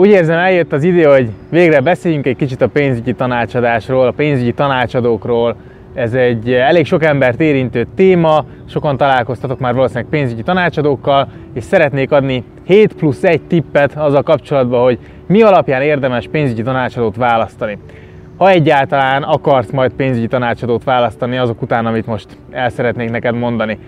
Úgy érzem, eljött az idő, hogy végre beszéljünk egy kicsit a pénzügyi tanácsadásról, a pénzügyi tanácsadókról. Ez egy elég sok embert érintő téma, sokan találkoztatok már valószínűleg pénzügyi tanácsadókkal, és szeretnék adni 7 plusz 1 tippet azzal kapcsolatban, hogy mi alapján érdemes pénzügyi tanácsadót választani. Ha egyáltalán akarsz majd pénzügyi tanácsadót választani azok után, amit most el szeretnék neked mondani.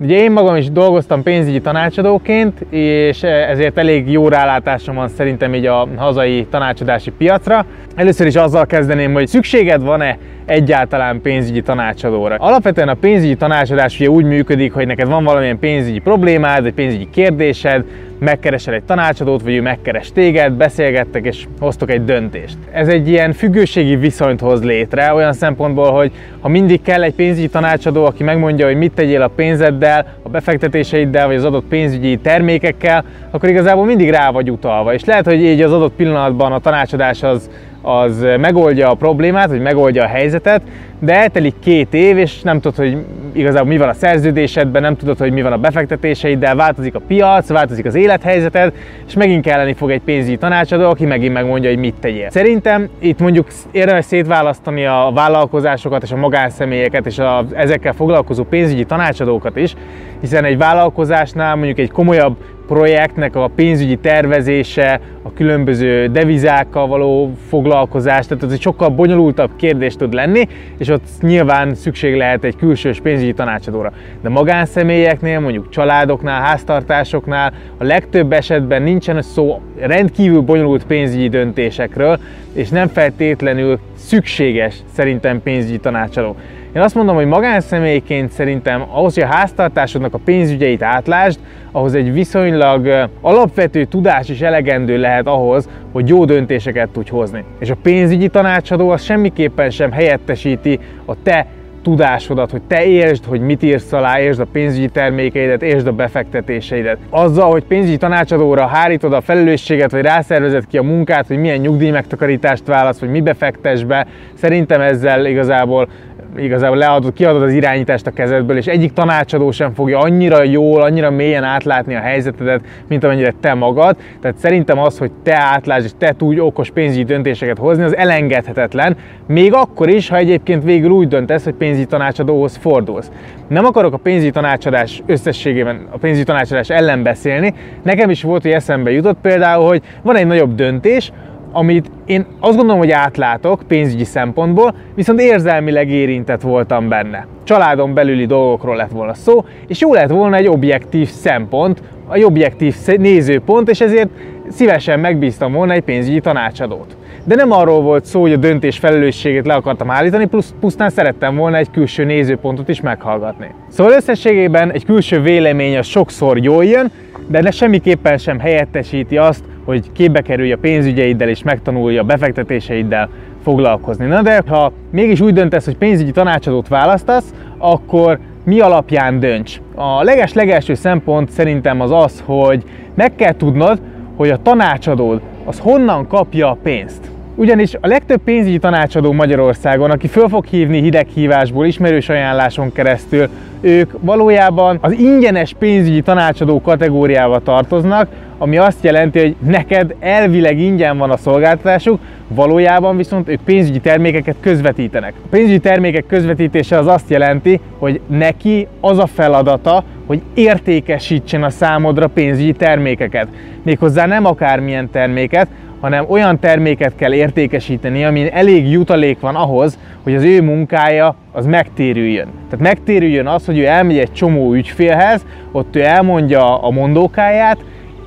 Ugye én magam is dolgoztam pénzügyi tanácsadóként, és ezért elég jó rálátásom van szerintem így a hazai tanácsadási piacra. Először is azzal kezdeném, hogy szükséged van-e egyáltalán pénzügyi tanácsadóra. Alapvetően a pénzügyi tanácsadás ugye úgy működik, hogy neked van valamilyen pénzügyi problémád, egy pénzügyi kérdésed, megkeresel egy tanácsadót, vagy ő megkeres téged, beszélgettek és hoztok egy döntést. Ez egy ilyen függőségi viszonyt hoz létre, olyan szempontból, hogy ha mindig kell egy pénzügyi tanácsadó, aki megmondja, hogy mit tegyél a pénzeddel, a befektetéseiddel, vagy az adott pénzügyi termékekkel, akkor igazából mindig rá vagy utalva. És lehet, hogy így az adott pillanatban a tanácsadás az az megoldja a problémát, vagy megoldja a helyzetet, de eltelik két év, és nem tudod, hogy igazából mi van a szerződésedben, nem tudod, hogy mi van a befektetéseiddel, változik a piac, változik az élethelyzeted, és megint kelleni fog egy pénzügyi tanácsadó, aki megint megmondja, hogy mit tegyél. Szerintem itt mondjuk érdemes szétválasztani a vállalkozásokat és a magánszemélyeket és a, ezekkel foglalkozó pénzügyi tanácsadókat is, hiszen egy vállalkozásnál mondjuk egy komolyabb projektnek a pénzügyi tervezése, a különböző devizákkal való foglalkozás, tehát ez egy sokkal bonyolultabb kérdés tud lenni, és ott nyilván szükség lehet egy külsős pénzügyi tanácsadóra. De magánszemélyeknél, mondjuk családoknál, háztartásoknál a legtöbb esetben nincsen szó rendkívül bonyolult pénzügyi döntésekről, és nem feltétlenül szükséges szerintem pénzügyi tanácsadó. Én azt mondom, hogy magánszemélyként szerintem ahhoz, hogy a háztartásodnak a pénzügyeit átlásd, ahhoz egy viszonylag alapvető tudás is elegendő lehet ahhoz, hogy jó döntéseket tudj hozni. És a pénzügyi tanácsadó az semmiképpen sem helyettesíti a te tudásodat, hogy te értsd, hogy mit írsz alá, értsd a pénzügyi termékeidet, értsd a befektetéseidet. Azzal, hogy pénzügyi tanácsadóra hárítod a felelősséget, vagy rászervezed ki a munkát, hogy milyen nyugdíj megtakarítást válasz, vagy mi befektes be, szerintem ezzel igazából igazából leadod, kiadod az irányítást a kezedből, és egyik tanácsadó sem fogja annyira jól, annyira mélyen átlátni a helyzetedet, mint amennyire te magad. Tehát szerintem az, hogy te átlásd és te tudj okos pénzügyi döntéseket hozni, az elengedhetetlen, még akkor is, ha egyébként végül úgy döntesz, hogy pénzügyi tanácsadóhoz fordulsz. Nem akarok a pénzügyi tanácsadás összességében a pénzügyi tanácsadás ellen beszélni. Nekem is volt, hogy eszembe jutott például, hogy van egy nagyobb döntés, amit én azt gondolom, hogy átlátok pénzügyi szempontból, viszont érzelmileg érintett voltam benne. Családon belüli dolgokról lett volna szó, és jó lett volna egy objektív szempont, egy objektív nézőpont, és ezért szívesen megbíztam volna egy pénzügyi tanácsadót. De nem arról volt szó, hogy a döntés felelősségét le akartam állítani, plusz pusztán szerettem volna egy külső nézőpontot is meghallgatni. Szóval összességében egy külső vélemény az sokszor jól jön, de ne semmiképpen sem helyettesíti azt, hogy képbe kerülj a pénzügyeiddel és megtanulja a befektetéseiddel foglalkozni. Na de ha mégis úgy döntesz, hogy pénzügyi tanácsadót választasz, akkor mi alapján dönts? A leges-legelső szempont szerintem az az, hogy meg kell tudnod, hogy a tanácsadód az honnan kapja a pénzt. Ugyanis a legtöbb pénzügyi tanácsadó Magyarországon, aki föl fog hívni hideghívásból, ismerős ajánláson keresztül, ők valójában az ingyenes pénzügyi tanácsadó kategóriába tartoznak, ami azt jelenti, hogy neked elvileg ingyen van a szolgáltatásuk, valójában viszont ők pénzügyi termékeket közvetítenek. A pénzügyi termékek közvetítése az azt jelenti, hogy neki az a feladata, hogy értékesítsen a számodra pénzügyi termékeket. Méghozzá nem akármilyen terméket, hanem olyan terméket kell értékesíteni, amin elég jutalék van ahhoz, hogy az ő munkája az megtérüljön. Tehát megtérüljön az, hogy ő elmegy egy csomó ügyfélhez, ott ő elmondja a mondókáját,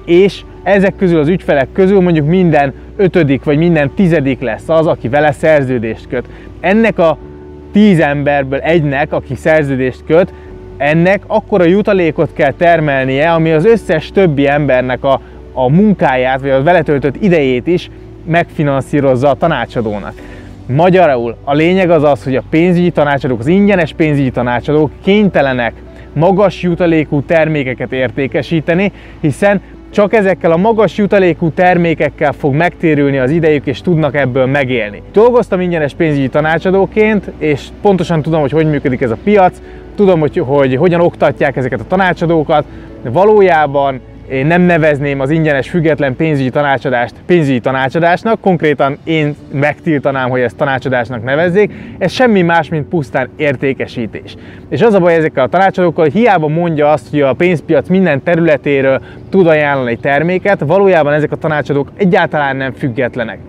és ezek közül az ügyfelek közül mondjuk minden ötödik vagy minden tizedik lesz az, aki vele szerződést köt. Ennek a tíz emberből egynek, aki szerződést köt, ennek akkora jutalékot kell termelnie, ami az összes többi embernek a, a munkáját, vagy a vele töltött idejét is megfinanszírozza a tanácsadónak. Magyarul a lényeg az az, hogy a pénzügyi tanácsadók, az ingyenes pénzügyi tanácsadók kénytelenek magas jutalékú termékeket értékesíteni, hiszen csak ezekkel a magas jutalékú termékekkel fog megtérülni az idejük, és tudnak ebből megélni. Dolgoztam ingyenes pénzügyi tanácsadóként, és pontosan tudom, hogy hogy működik ez a piac, tudom, hogy, hogy hogyan oktatják ezeket a tanácsadókat, valójában én nem nevezném az ingyenes független pénzügyi tanácsadást pénzügyi tanácsadásnak, konkrétan én megtiltanám, hogy ezt tanácsadásnak nevezzék, ez semmi más, mint pusztán értékesítés. És az a baj ezekkel a tanácsadókkal, hiába mondja azt, hogy a pénzpiac minden területéről tud ajánlani terméket, valójában ezek a tanácsadók egyáltalán nem függetlenek.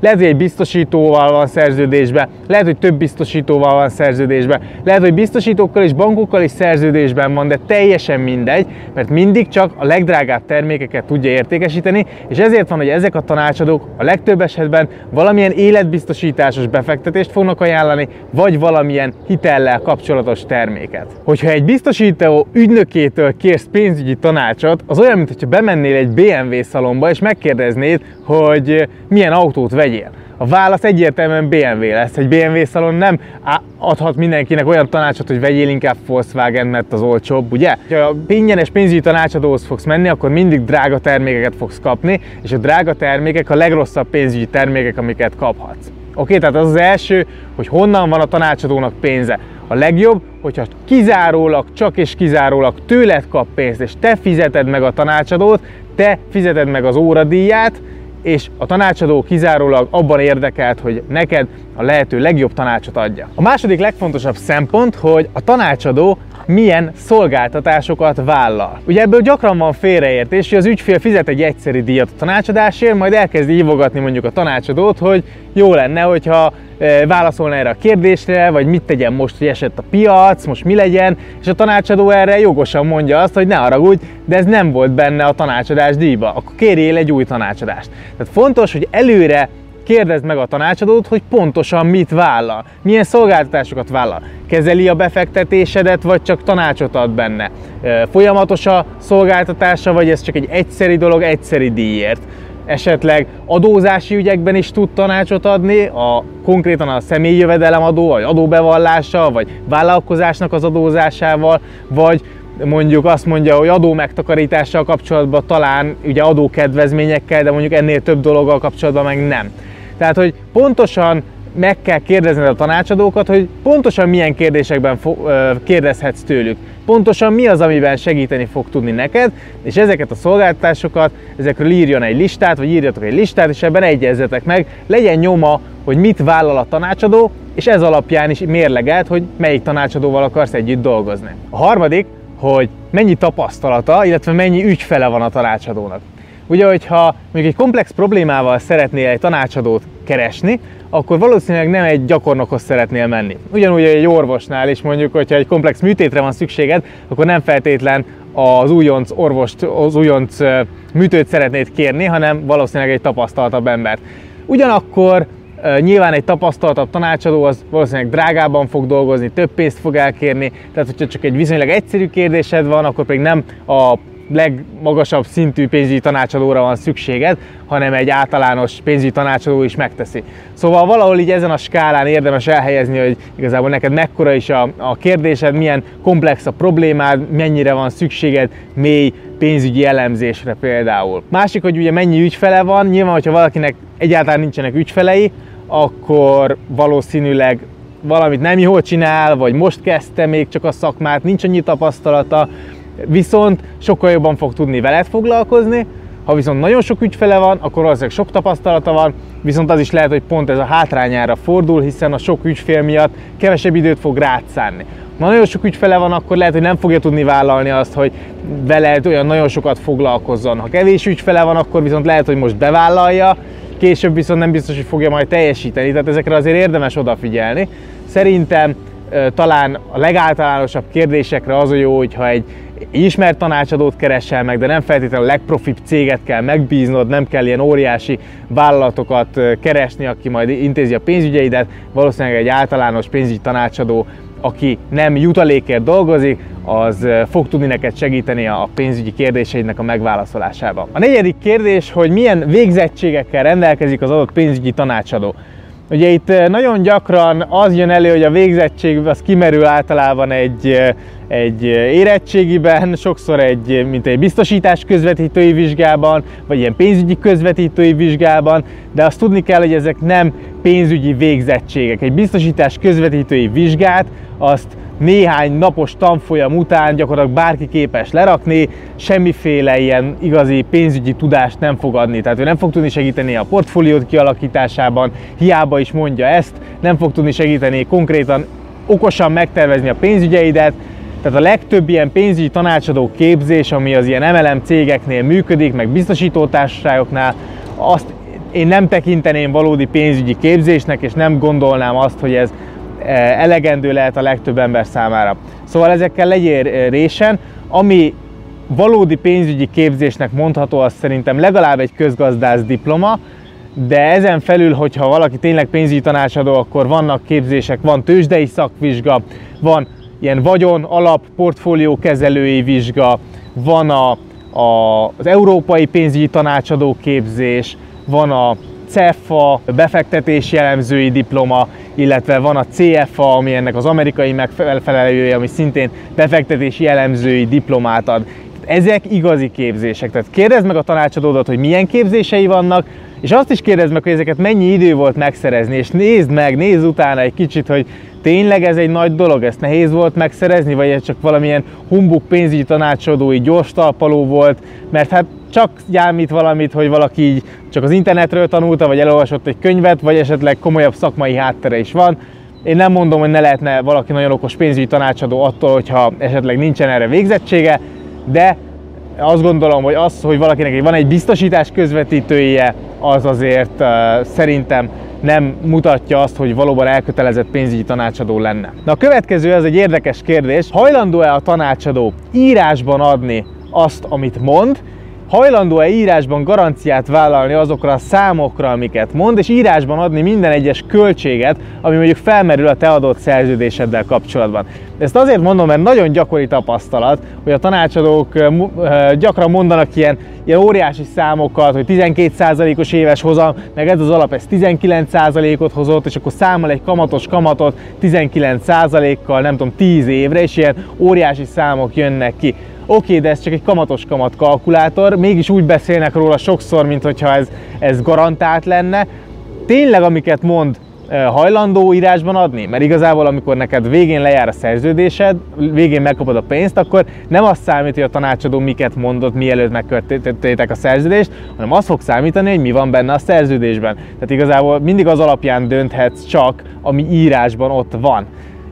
Lehet, hogy egy biztosítóval van szerződésben, lehet, hogy több biztosítóval van szerződésben, lehet, hogy biztosítókkal és bankokkal is szerződésben van, de teljesen mindegy, mert mindig csak a legdrágább termékeket tudja értékesíteni, és ezért van, hogy ezek a tanácsadók a legtöbb esetben valamilyen életbiztosításos befektetést fognak ajánlani, vagy valamilyen hitellel kapcsolatos terméket. Hogyha egy biztosító ügynökétől kérsz pénzügyi tanácsot, az olyan, mintha bemennél egy BMW szalomba, és megkérdeznéd, hogy milyen autót vegyél. A válasz egyértelműen BMW lesz. Egy BMW szalon nem adhat mindenkinek olyan tanácsot, hogy vegyél inkább Volkswagen, mert az olcsóbb, ugye? Ha ingyenes pénzügyi tanácsadóhoz fogsz menni, akkor mindig drága termékeket fogsz kapni, és a drága termékek a legrosszabb pénzügyi termékek, amiket kaphatsz. Oké, tehát az az első, hogy honnan van a tanácsadónak pénze. A legjobb, hogyha kizárólag, csak és kizárólag tőled kap pénzt, és te fizeted meg a tanácsadót, te fizeted meg az óradíját, és a tanácsadó kizárólag abban érdekelt, hogy neked a lehető legjobb tanácsot adja. A második legfontosabb szempont, hogy a tanácsadó milyen szolgáltatásokat vállal. Ugye ebből gyakran van félreértés, hogy az ügyfél fizet egy egyszeri díjat a tanácsadásért, majd elkezdi hívogatni mondjuk a tanácsadót, hogy jó lenne, hogyha e, válaszolna erre a kérdésre, vagy mit tegyen most, hogy esett a piac, most mi legyen, és a tanácsadó erre jogosan mondja azt, hogy ne haragudj, de ez nem volt benne a tanácsadás díjba, akkor kérjél egy új tanácsadást. Tehát fontos, hogy előre kérdezd meg a tanácsadót, hogy pontosan mit vállal, milyen szolgáltatásokat vállal. Kezeli a befektetésedet, vagy csak tanácsot ad benne. Folyamatos a szolgáltatása, vagy ez csak egy egyszeri dolog, egyszeri díjért. Esetleg adózási ügyekben is tud tanácsot adni, a, konkrétan a személyi jövedelemadó, vagy adóbevallása, vagy vállalkozásnak az adózásával, vagy mondjuk azt mondja, hogy adó megtakarítással kapcsolatban talán ugye adókedvezményekkel, de mondjuk ennél több dologgal kapcsolatban meg nem. Tehát, hogy pontosan meg kell kérdezned a tanácsadókat, hogy pontosan milyen kérdésekben kérdezhetsz tőlük. Pontosan mi az, amiben segíteni fog tudni neked, és ezeket a szolgáltatásokat, ezekről írjon egy listát, vagy írjatok egy listát, és ebben egyezzetek meg, legyen nyoma, hogy mit vállal a tanácsadó, és ez alapján is mérlegelt, hogy melyik tanácsadóval akarsz együtt dolgozni. A harmadik, hogy mennyi tapasztalata, illetve mennyi ügyfele van a tanácsadónak. Ugye, hogyha még egy komplex problémával szeretnél egy tanácsadót keresni, akkor valószínűleg nem egy gyakornokhoz szeretnél menni. Ugyanúgy egy orvosnál is mondjuk, hogyha egy komplex műtétre van szükséged, akkor nem feltétlen az újonc orvost, az újonc műtőt szeretnéd kérni, hanem valószínűleg egy tapasztaltabb embert. Ugyanakkor Nyilván egy tapasztaltabb tanácsadó az valószínűleg drágában fog dolgozni, több pénzt fog elkérni, tehát hogyha csak egy viszonylag egyszerű kérdésed van, akkor pedig nem a legmagasabb szintű pénzügyi tanácsadóra van szükséged, hanem egy általános pénzügyi tanácsadó is megteszi. Szóval valahol így ezen a skálán érdemes elhelyezni, hogy igazából neked mekkora is a, a kérdésed, milyen komplex a problémád, mennyire van szükséged mély pénzügyi elemzésre például. Másik, hogy ugye mennyi ügyfele van, nyilván, hogyha valakinek egyáltalán nincsenek ügyfelei, akkor valószínűleg valamit nem jól csinál, vagy most kezdte még csak a szakmát, nincs annyi tapasztalata, viszont sokkal jobban fog tudni veled foglalkozni, ha viszont nagyon sok ügyfele van, akkor valószínűleg sok tapasztalata van, viszont az is lehet, hogy pont ez a hátrányára fordul, hiszen a sok ügyfél miatt kevesebb időt fog rád. Ha nagyon sok ügyfele van, akkor lehet, hogy nem fogja tudni vállalni azt, hogy veled olyan nagyon sokat foglalkozzon. Ha kevés ügyfele van, akkor viszont lehet, hogy most bevállalja, később viszont nem biztos, hogy fogja majd teljesíteni, tehát ezekre azért érdemes odafigyelni. Szerintem talán a legáltalánosabb kérdésekre az a jó, hogyha egy ismert tanácsadót keresel meg, de nem feltétlenül a legprofibb céget kell megbíznod, nem kell ilyen óriási vállalatokat keresni, aki majd intézi a pénzügyeidet, valószínűleg egy általános pénzügyi tanácsadó, aki nem jutalékért dolgozik, az fog tudni neked segíteni a pénzügyi kérdéseidnek a megválaszolásában. A negyedik kérdés, hogy milyen végzettségekkel rendelkezik az adott pénzügyi tanácsadó. Ugye itt eh, nagyon gyakran az jön elő, hogy a végzettség az kimerül általában egy, eh, egy eh, érettségiben, sokszor egy, mint egy biztosítás közvetítői vizsgában, vagy ilyen pénzügyi közvetítői vizsgában, de azt tudni kell, hogy ezek nem pénzügyi végzettségek. Egy biztosítás közvetítői vizsgát azt néhány napos tanfolyam után gyakorlatilag bárki képes lerakni, semmiféle ilyen igazi pénzügyi tudást nem fog adni. Tehát ő nem fog tudni segíteni a portfóliót kialakításában, hiába is mondja ezt, nem fog tudni segíteni konkrétan okosan megtervezni a pénzügyeidet, tehát a legtöbb ilyen pénzügyi tanácsadó képzés, ami az ilyen MLM cégeknél működik, meg biztosítótársaságoknál, azt én nem tekinteném valódi pénzügyi képzésnek, és nem gondolnám azt, hogy ez elegendő lehet a legtöbb ember számára. Szóval ezekkel legyél eh, résen, ami valódi pénzügyi képzésnek mondható, az szerintem legalább egy közgazdász diploma, de ezen felül, hogyha valaki tényleg pénzügyi tanácsadó, akkor vannak képzések, van tőzsdei szakvizsga, van ilyen vagyon, alap, portfólió kezelői vizsga, van a, a, az európai pénzügyi tanácsadó képzés, van a CEFA, befektetési elemzői diploma, illetve van a CFA, ami ennek az amerikai megfelelője, ami szintén befektetési elemzői diplomát ad. Ezek igazi képzések. Tehát kérdezd meg a tanácsadódat, hogy milyen képzései vannak, és azt is kérdezd meg, hogy ezeket mennyi idő volt megszerezni, és nézd meg, nézd utána egy kicsit, hogy tényleg ez egy nagy dolog, ezt nehéz volt megszerezni, vagy ez csak valamilyen humbuk pénzügyi tanácsadói gyors talpaló volt, mert hát csak gyámít valamit, hogy valaki így csak az internetről tanulta, vagy elolvasott egy könyvet, vagy esetleg komolyabb szakmai háttere is van. Én nem mondom, hogy ne lehetne valaki nagyon okos pénzügyi tanácsadó attól, hogyha esetleg nincsen erre végzettsége, de azt gondolom, hogy az, hogy valakinek van egy biztosítás közvetítője, az azért uh, szerintem nem mutatja azt, hogy valóban elkötelezett pénzügyi tanácsadó lenne. Na a következő az egy érdekes kérdés. Hajlandó-e a tanácsadó írásban adni azt, amit mond, hajlandó-e írásban garanciát vállalni azokra a számokra, amiket mond, és írásban adni minden egyes költséget, ami mondjuk felmerül a te adott szerződéseddel kapcsolatban. Ezt azért mondom, mert nagyon gyakori tapasztalat, hogy a tanácsadók gyakran mondanak ilyen, ilyen óriási számokat, hogy 12%-os éves hozam, meg ez az alap, ez 19%-ot hozott, és akkor számol egy kamatos kamatot 19%-kal, nem tudom, 10 évre, és ilyen óriási számok jönnek ki. Oké, de ez csak egy kamatos kamat kalkulátor, mégis úgy beszélnek róla sokszor, mint hogyha ez, ez garantált lenne. Tényleg, amiket mond, hajlandó írásban adni? Mert igazából, amikor neked végén lejár a szerződésed, végén megkapod a pénzt, akkor nem azt számít, hogy a tanácsadó miket mondott, mielőtt megkötöttétek a szerződést, hanem az fog számítani, hogy mi van benne a szerződésben. Tehát igazából mindig az alapján dönthetsz csak, ami írásban ott van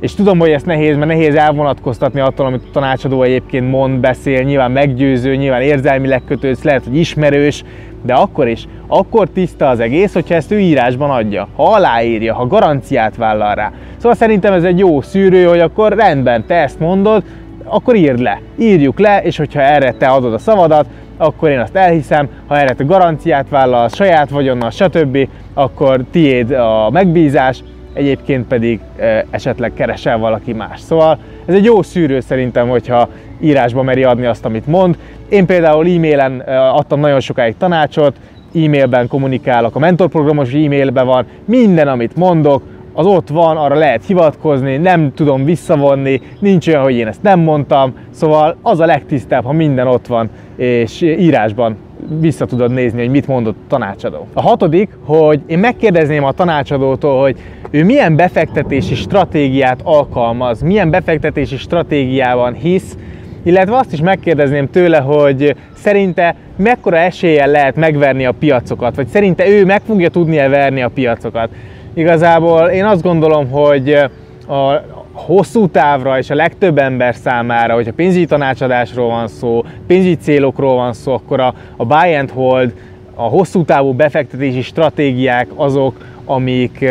és tudom, hogy ez nehéz, mert nehéz elvonatkoztatni attól, amit a tanácsadó egyébként mond, beszél, nyilván meggyőző, nyilván érzelmileg kötődsz, lehet, hogy ismerős, de akkor is, akkor tiszta az egész, hogyha ezt ő írásban adja, ha aláírja, ha garanciát vállal rá. Szóval szerintem ez egy jó szűrő, hogy akkor rendben, te ezt mondod, akkor írd le, írjuk le, és hogyha erre te adod a szavadat, akkor én azt elhiszem, ha erre te garanciát vállal, saját vagyonnal, stb., akkor tiéd a megbízás, egyébként pedig esetleg keresel valaki más. Szóval ez egy jó szűrő szerintem, hogyha írásba meri adni azt, amit mond. Én például e-mailen adtam nagyon sokáig tanácsot, e-mailben kommunikálok, a mentorprogramos e-mailben van, minden, amit mondok, az ott van, arra lehet hivatkozni, nem tudom visszavonni, nincs olyan, hogy én ezt nem mondtam, szóval az a legtisztább, ha minden ott van, és írásban vissza tudod nézni, hogy mit mondott a tanácsadó. A hatodik, hogy én megkérdezném a tanácsadótól, hogy ő milyen befektetési stratégiát alkalmaz, milyen befektetési stratégiában hisz, illetve azt is megkérdezném tőle, hogy szerinte mekkora eséllyel lehet megverni a piacokat, vagy szerinte ő meg fogja tudni verni a piacokat. Igazából én azt gondolom, hogy a hosszú távra és a legtöbb ember számára, hogyha pénzügyi tanácsadásról van szó, pénzügyi célokról van szó, akkor a, a buy and hold, a hosszú távú befektetési stratégiák azok, amik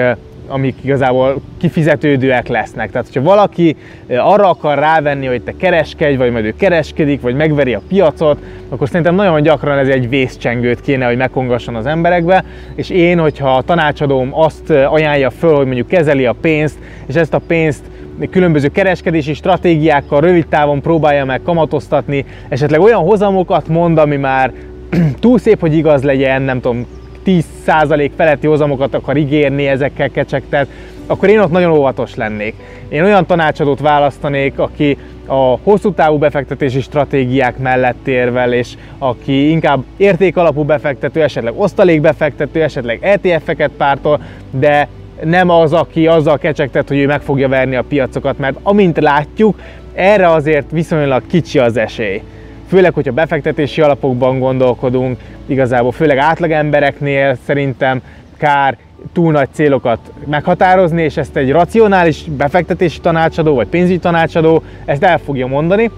amik igazából kifizetődőek lesznek. Tehát, hogyha valaki arra akar rávenni, hogy te kereskedj, vagy majd ő kereskedik, vagy megveri a piacot, akkor szerintem nagyon gyakran ez egy vészcsengőt kéne, hogy megkongasson az emberekbe, és én, hogyha a tanácsadóm azt ajánlja föl, hogy mondjuk kezeli a pénzt, és ezt a pénzt különböző kereskedési stratégiákkal rövid távon próbálja meg kamatoztatni, esetleg olyan hozamokat mond, ami már túl szép, hogy igaz legyen, nem tudom, 10% feletti hozamokat akar ígérni, ezekkel kecsegtet, akkor én ott nagyon óvatos lennék. Én olyan tanácsadót választanék, aki a hosszú távú befektetési stratégiák mellett érvel, és aki inkább értékalapú befektető, esetleg osztalékbefektető, esetleg ETF-eket pártol, de nem az, aki azzal kecsegtet, hogy ő meg fogja verni a piacokat, mert amint látjuk, erre azért viszonylag kicsi az esély. Főleg, hogyha befektetési alapokban gondolkodunk, igazából főleg átlagembereknél szerintem kár túl nagy célokat meghatározni, és ezt egy racionális befektetési tanácsadó vagy pénzügyi tanácsadó ezt el fogja mondani,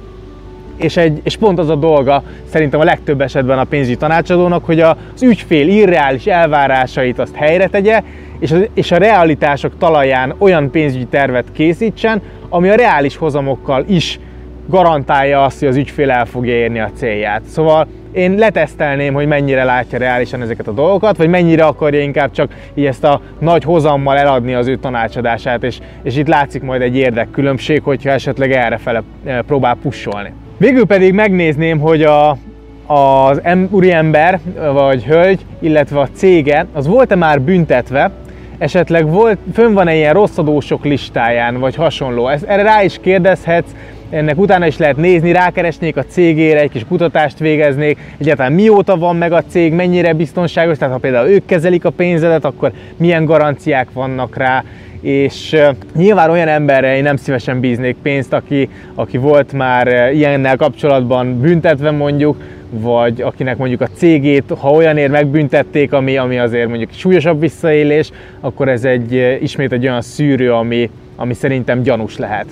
és, egy, és pont az a dolga szerintem a legtöbb esetben a pénzügyi tanácsadónak, hogy az ügyfél irreális elvárásait azt helyre tegye, és, az, és a realitások talaján olyan pénzügyi tervet készítsen, ami a reális hozamokkal is garantálja azt, hogy az ügyfél el fogja érni a célját. Szóval én letesztelném, hogy mennyire látja reálisan ezeket a dolgokat, vagy mennyire akarja inkább csak így ezt a nagy hozammal eladni az ő tanácsadását, és, és itt látszik majd egy érdekkülönbség, hogyha esetleg errefele eh, próbál pusolni. Végül pedig megnézném, hogy a, az úriember vagy hölgy, illetve a cége, az volt-e már büntetve, esetleg volt, fönn van-e ilyen rosszadósok listáján, vagy hasonló. Ezt, erre rá is kérdezhetsz, ennek utána is lehet nézni, rákeresnék a cégére, egy kis kutatást végeznék, egyáltalán mióta van meg a cég, mennyire biztonságos, tehát ha például ők kezelik a pénzedet, akkor milyen garanciák vannak rá, és nyilván olyan emberre én nem szívesen bíznék pénzt, aki, aki volt már ilyennel kapcsolatban büntetve mondjuk, vagy akinek mondjuk a cégét, ha olyanért megbüntették, ami, ami azért mondjuk súlyosabb visszaélés, akkor ez egy ismét egy olyan szűrő, ami, ami szerintem gyanús lehet.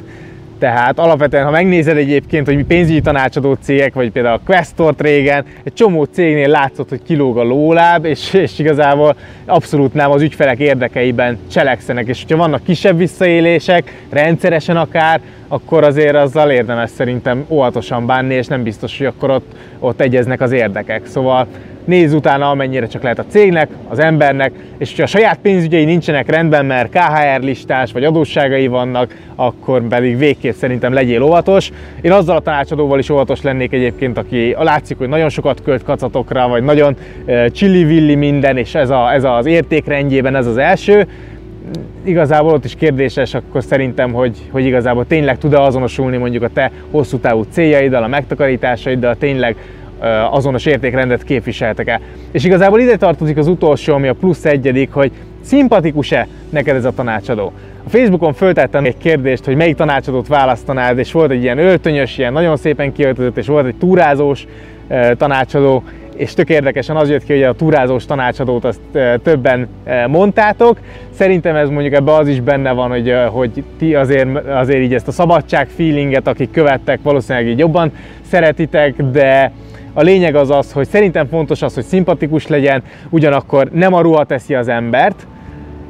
Tehát alapvetően, ha megnézed egyébként, hogy mi pénzügyi tanácsadó cégek, vagy például a Questort régen, egy csomó cégnél látszott, hogy kilóg a lóláb, és, és igazából abszolút nem az ügyfelek érdekeiben cselekszenek. És hogyha vannak kisebb visszaélések, rendszeresen akár, akkor azért azzal érdemes szerintem óvatosan bánni, és nem biztos, hogy akkor ott, ott egyeznek az érdekek. Szóval nézz utána amennyire csak lehet a cégnek, az embernek, és hogyha a saját pénzügyei nincsenek rendben, mert KHR listás vagy adósságai vannak, akkor pedig végképp szerintem legyél óvatos. Én azzal a tanácsadóval is óvatos lennék egyébként, aki látszik, hogy nagyon sokat költ kacatokra, vagy nagyon csillivilli minden, és ez, a, ez az értékrendjében ez az első, igazából ott is kérdéses, akkor szerintem, hogy, hogy igazából tényleg tud-e azonosulni mondjuk a te hosszú távú céljaiddal, a megtakarításaiddal, tényleg azonos értékrendet képviseltek-e. És igazából ide tartozik az utolsó, ami a plusz egyedik, hogy szimpatikus-e neked ez a tanácsadó. A Facebookon föltettem egy kérdést, hogy melyik tanácsadót választanád, és volt egy ilyen öltönyös, ilyen nagyon szépen kiöltözött, és volt egy túrázós tanácsadó, és tök érdekesen az jött ki, hogy a túrázós tanácsadót azt többen mondtátok. Szerintem ez mondjuk ebbe az is benne van, hogy, hogy ti azért, azért így ezt a szabadság feelinget, akik követtek, valószínűleg így jobban szeretitek, de a lényeg az az, hogy szerintem fontos az, hogy szimpatikus legyen, ugyanakkor nem a ruha teszi az embert,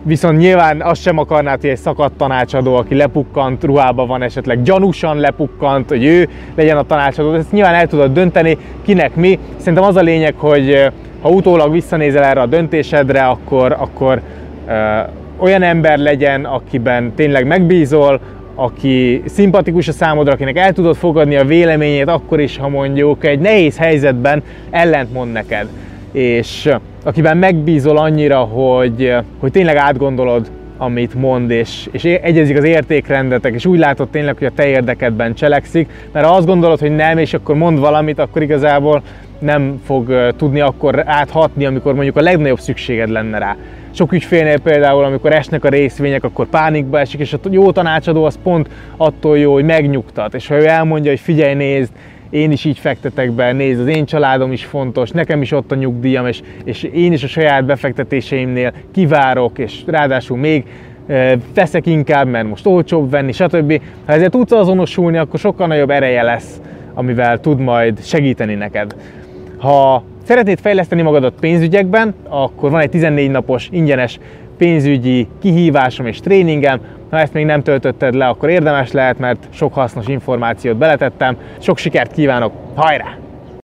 viszont nyilván azt sem akarnád, hogy egy szakadt tanácsadó, aki lepukkant ruhában van, esetleg gyanúsan lepukkant, hogy ő legyen a tanácsadó. Ezt nyilván el tudod dönteni, kinek mi. Szerintem az a lényeg, hogy ha utólag visszanézel erre a döntésedre, akkor, akkor ö, olyan ember legyen, akiben tényleg megbízol, aki szimpatikus a számodra, akinek el tudod fogadni a véleményét, akkor is, ha mondjuk egy nehéz helyzetben ellentmond neked. És akiben megbízol annyira, hogy, hogy tényleg átgondolod, amit mond, és, és egyezik az értékrendetek, és úgy látod tényleg, hogy a te érdekedben cselekszik, mert ha azt gondolod, hogy nem, és akkor mond valamit, akkor igazából nem fog tudni akkor áthatni, amikor mondjuk a legnagyobb szükséged lenne rá. Sok ügyfélnél például, amikor esnek a részvények, akkor pánikba esik, és a jó tanácsadó az pont attól jó, hogy megnyugtat. És ha ő elmondja, hogy figyelj, nézd, én is így fektetek be, nézd, az én családom is fontos, nekem is ott a nyugdíjam, és, és én is a saját befektetéseimnél kivárok, és ráadásul még veszek inkább, mert most olcsóbb venni, stb. Ha ezzel tudsz azonosulni, akkor sokkal nagyobb ereje lesz, amivel tud majd segíteni neked. Ha szeretnéd fejleszteni magadat pénzügyekben, akkor van egy 14 napos ingyenes pénzügyi kihívásom és tréningem. Ha ezt még nem töltötted le, akkor érdemes lehet, mert sok hasznos információt beletettem. Sok sikert kívánok, hajrá!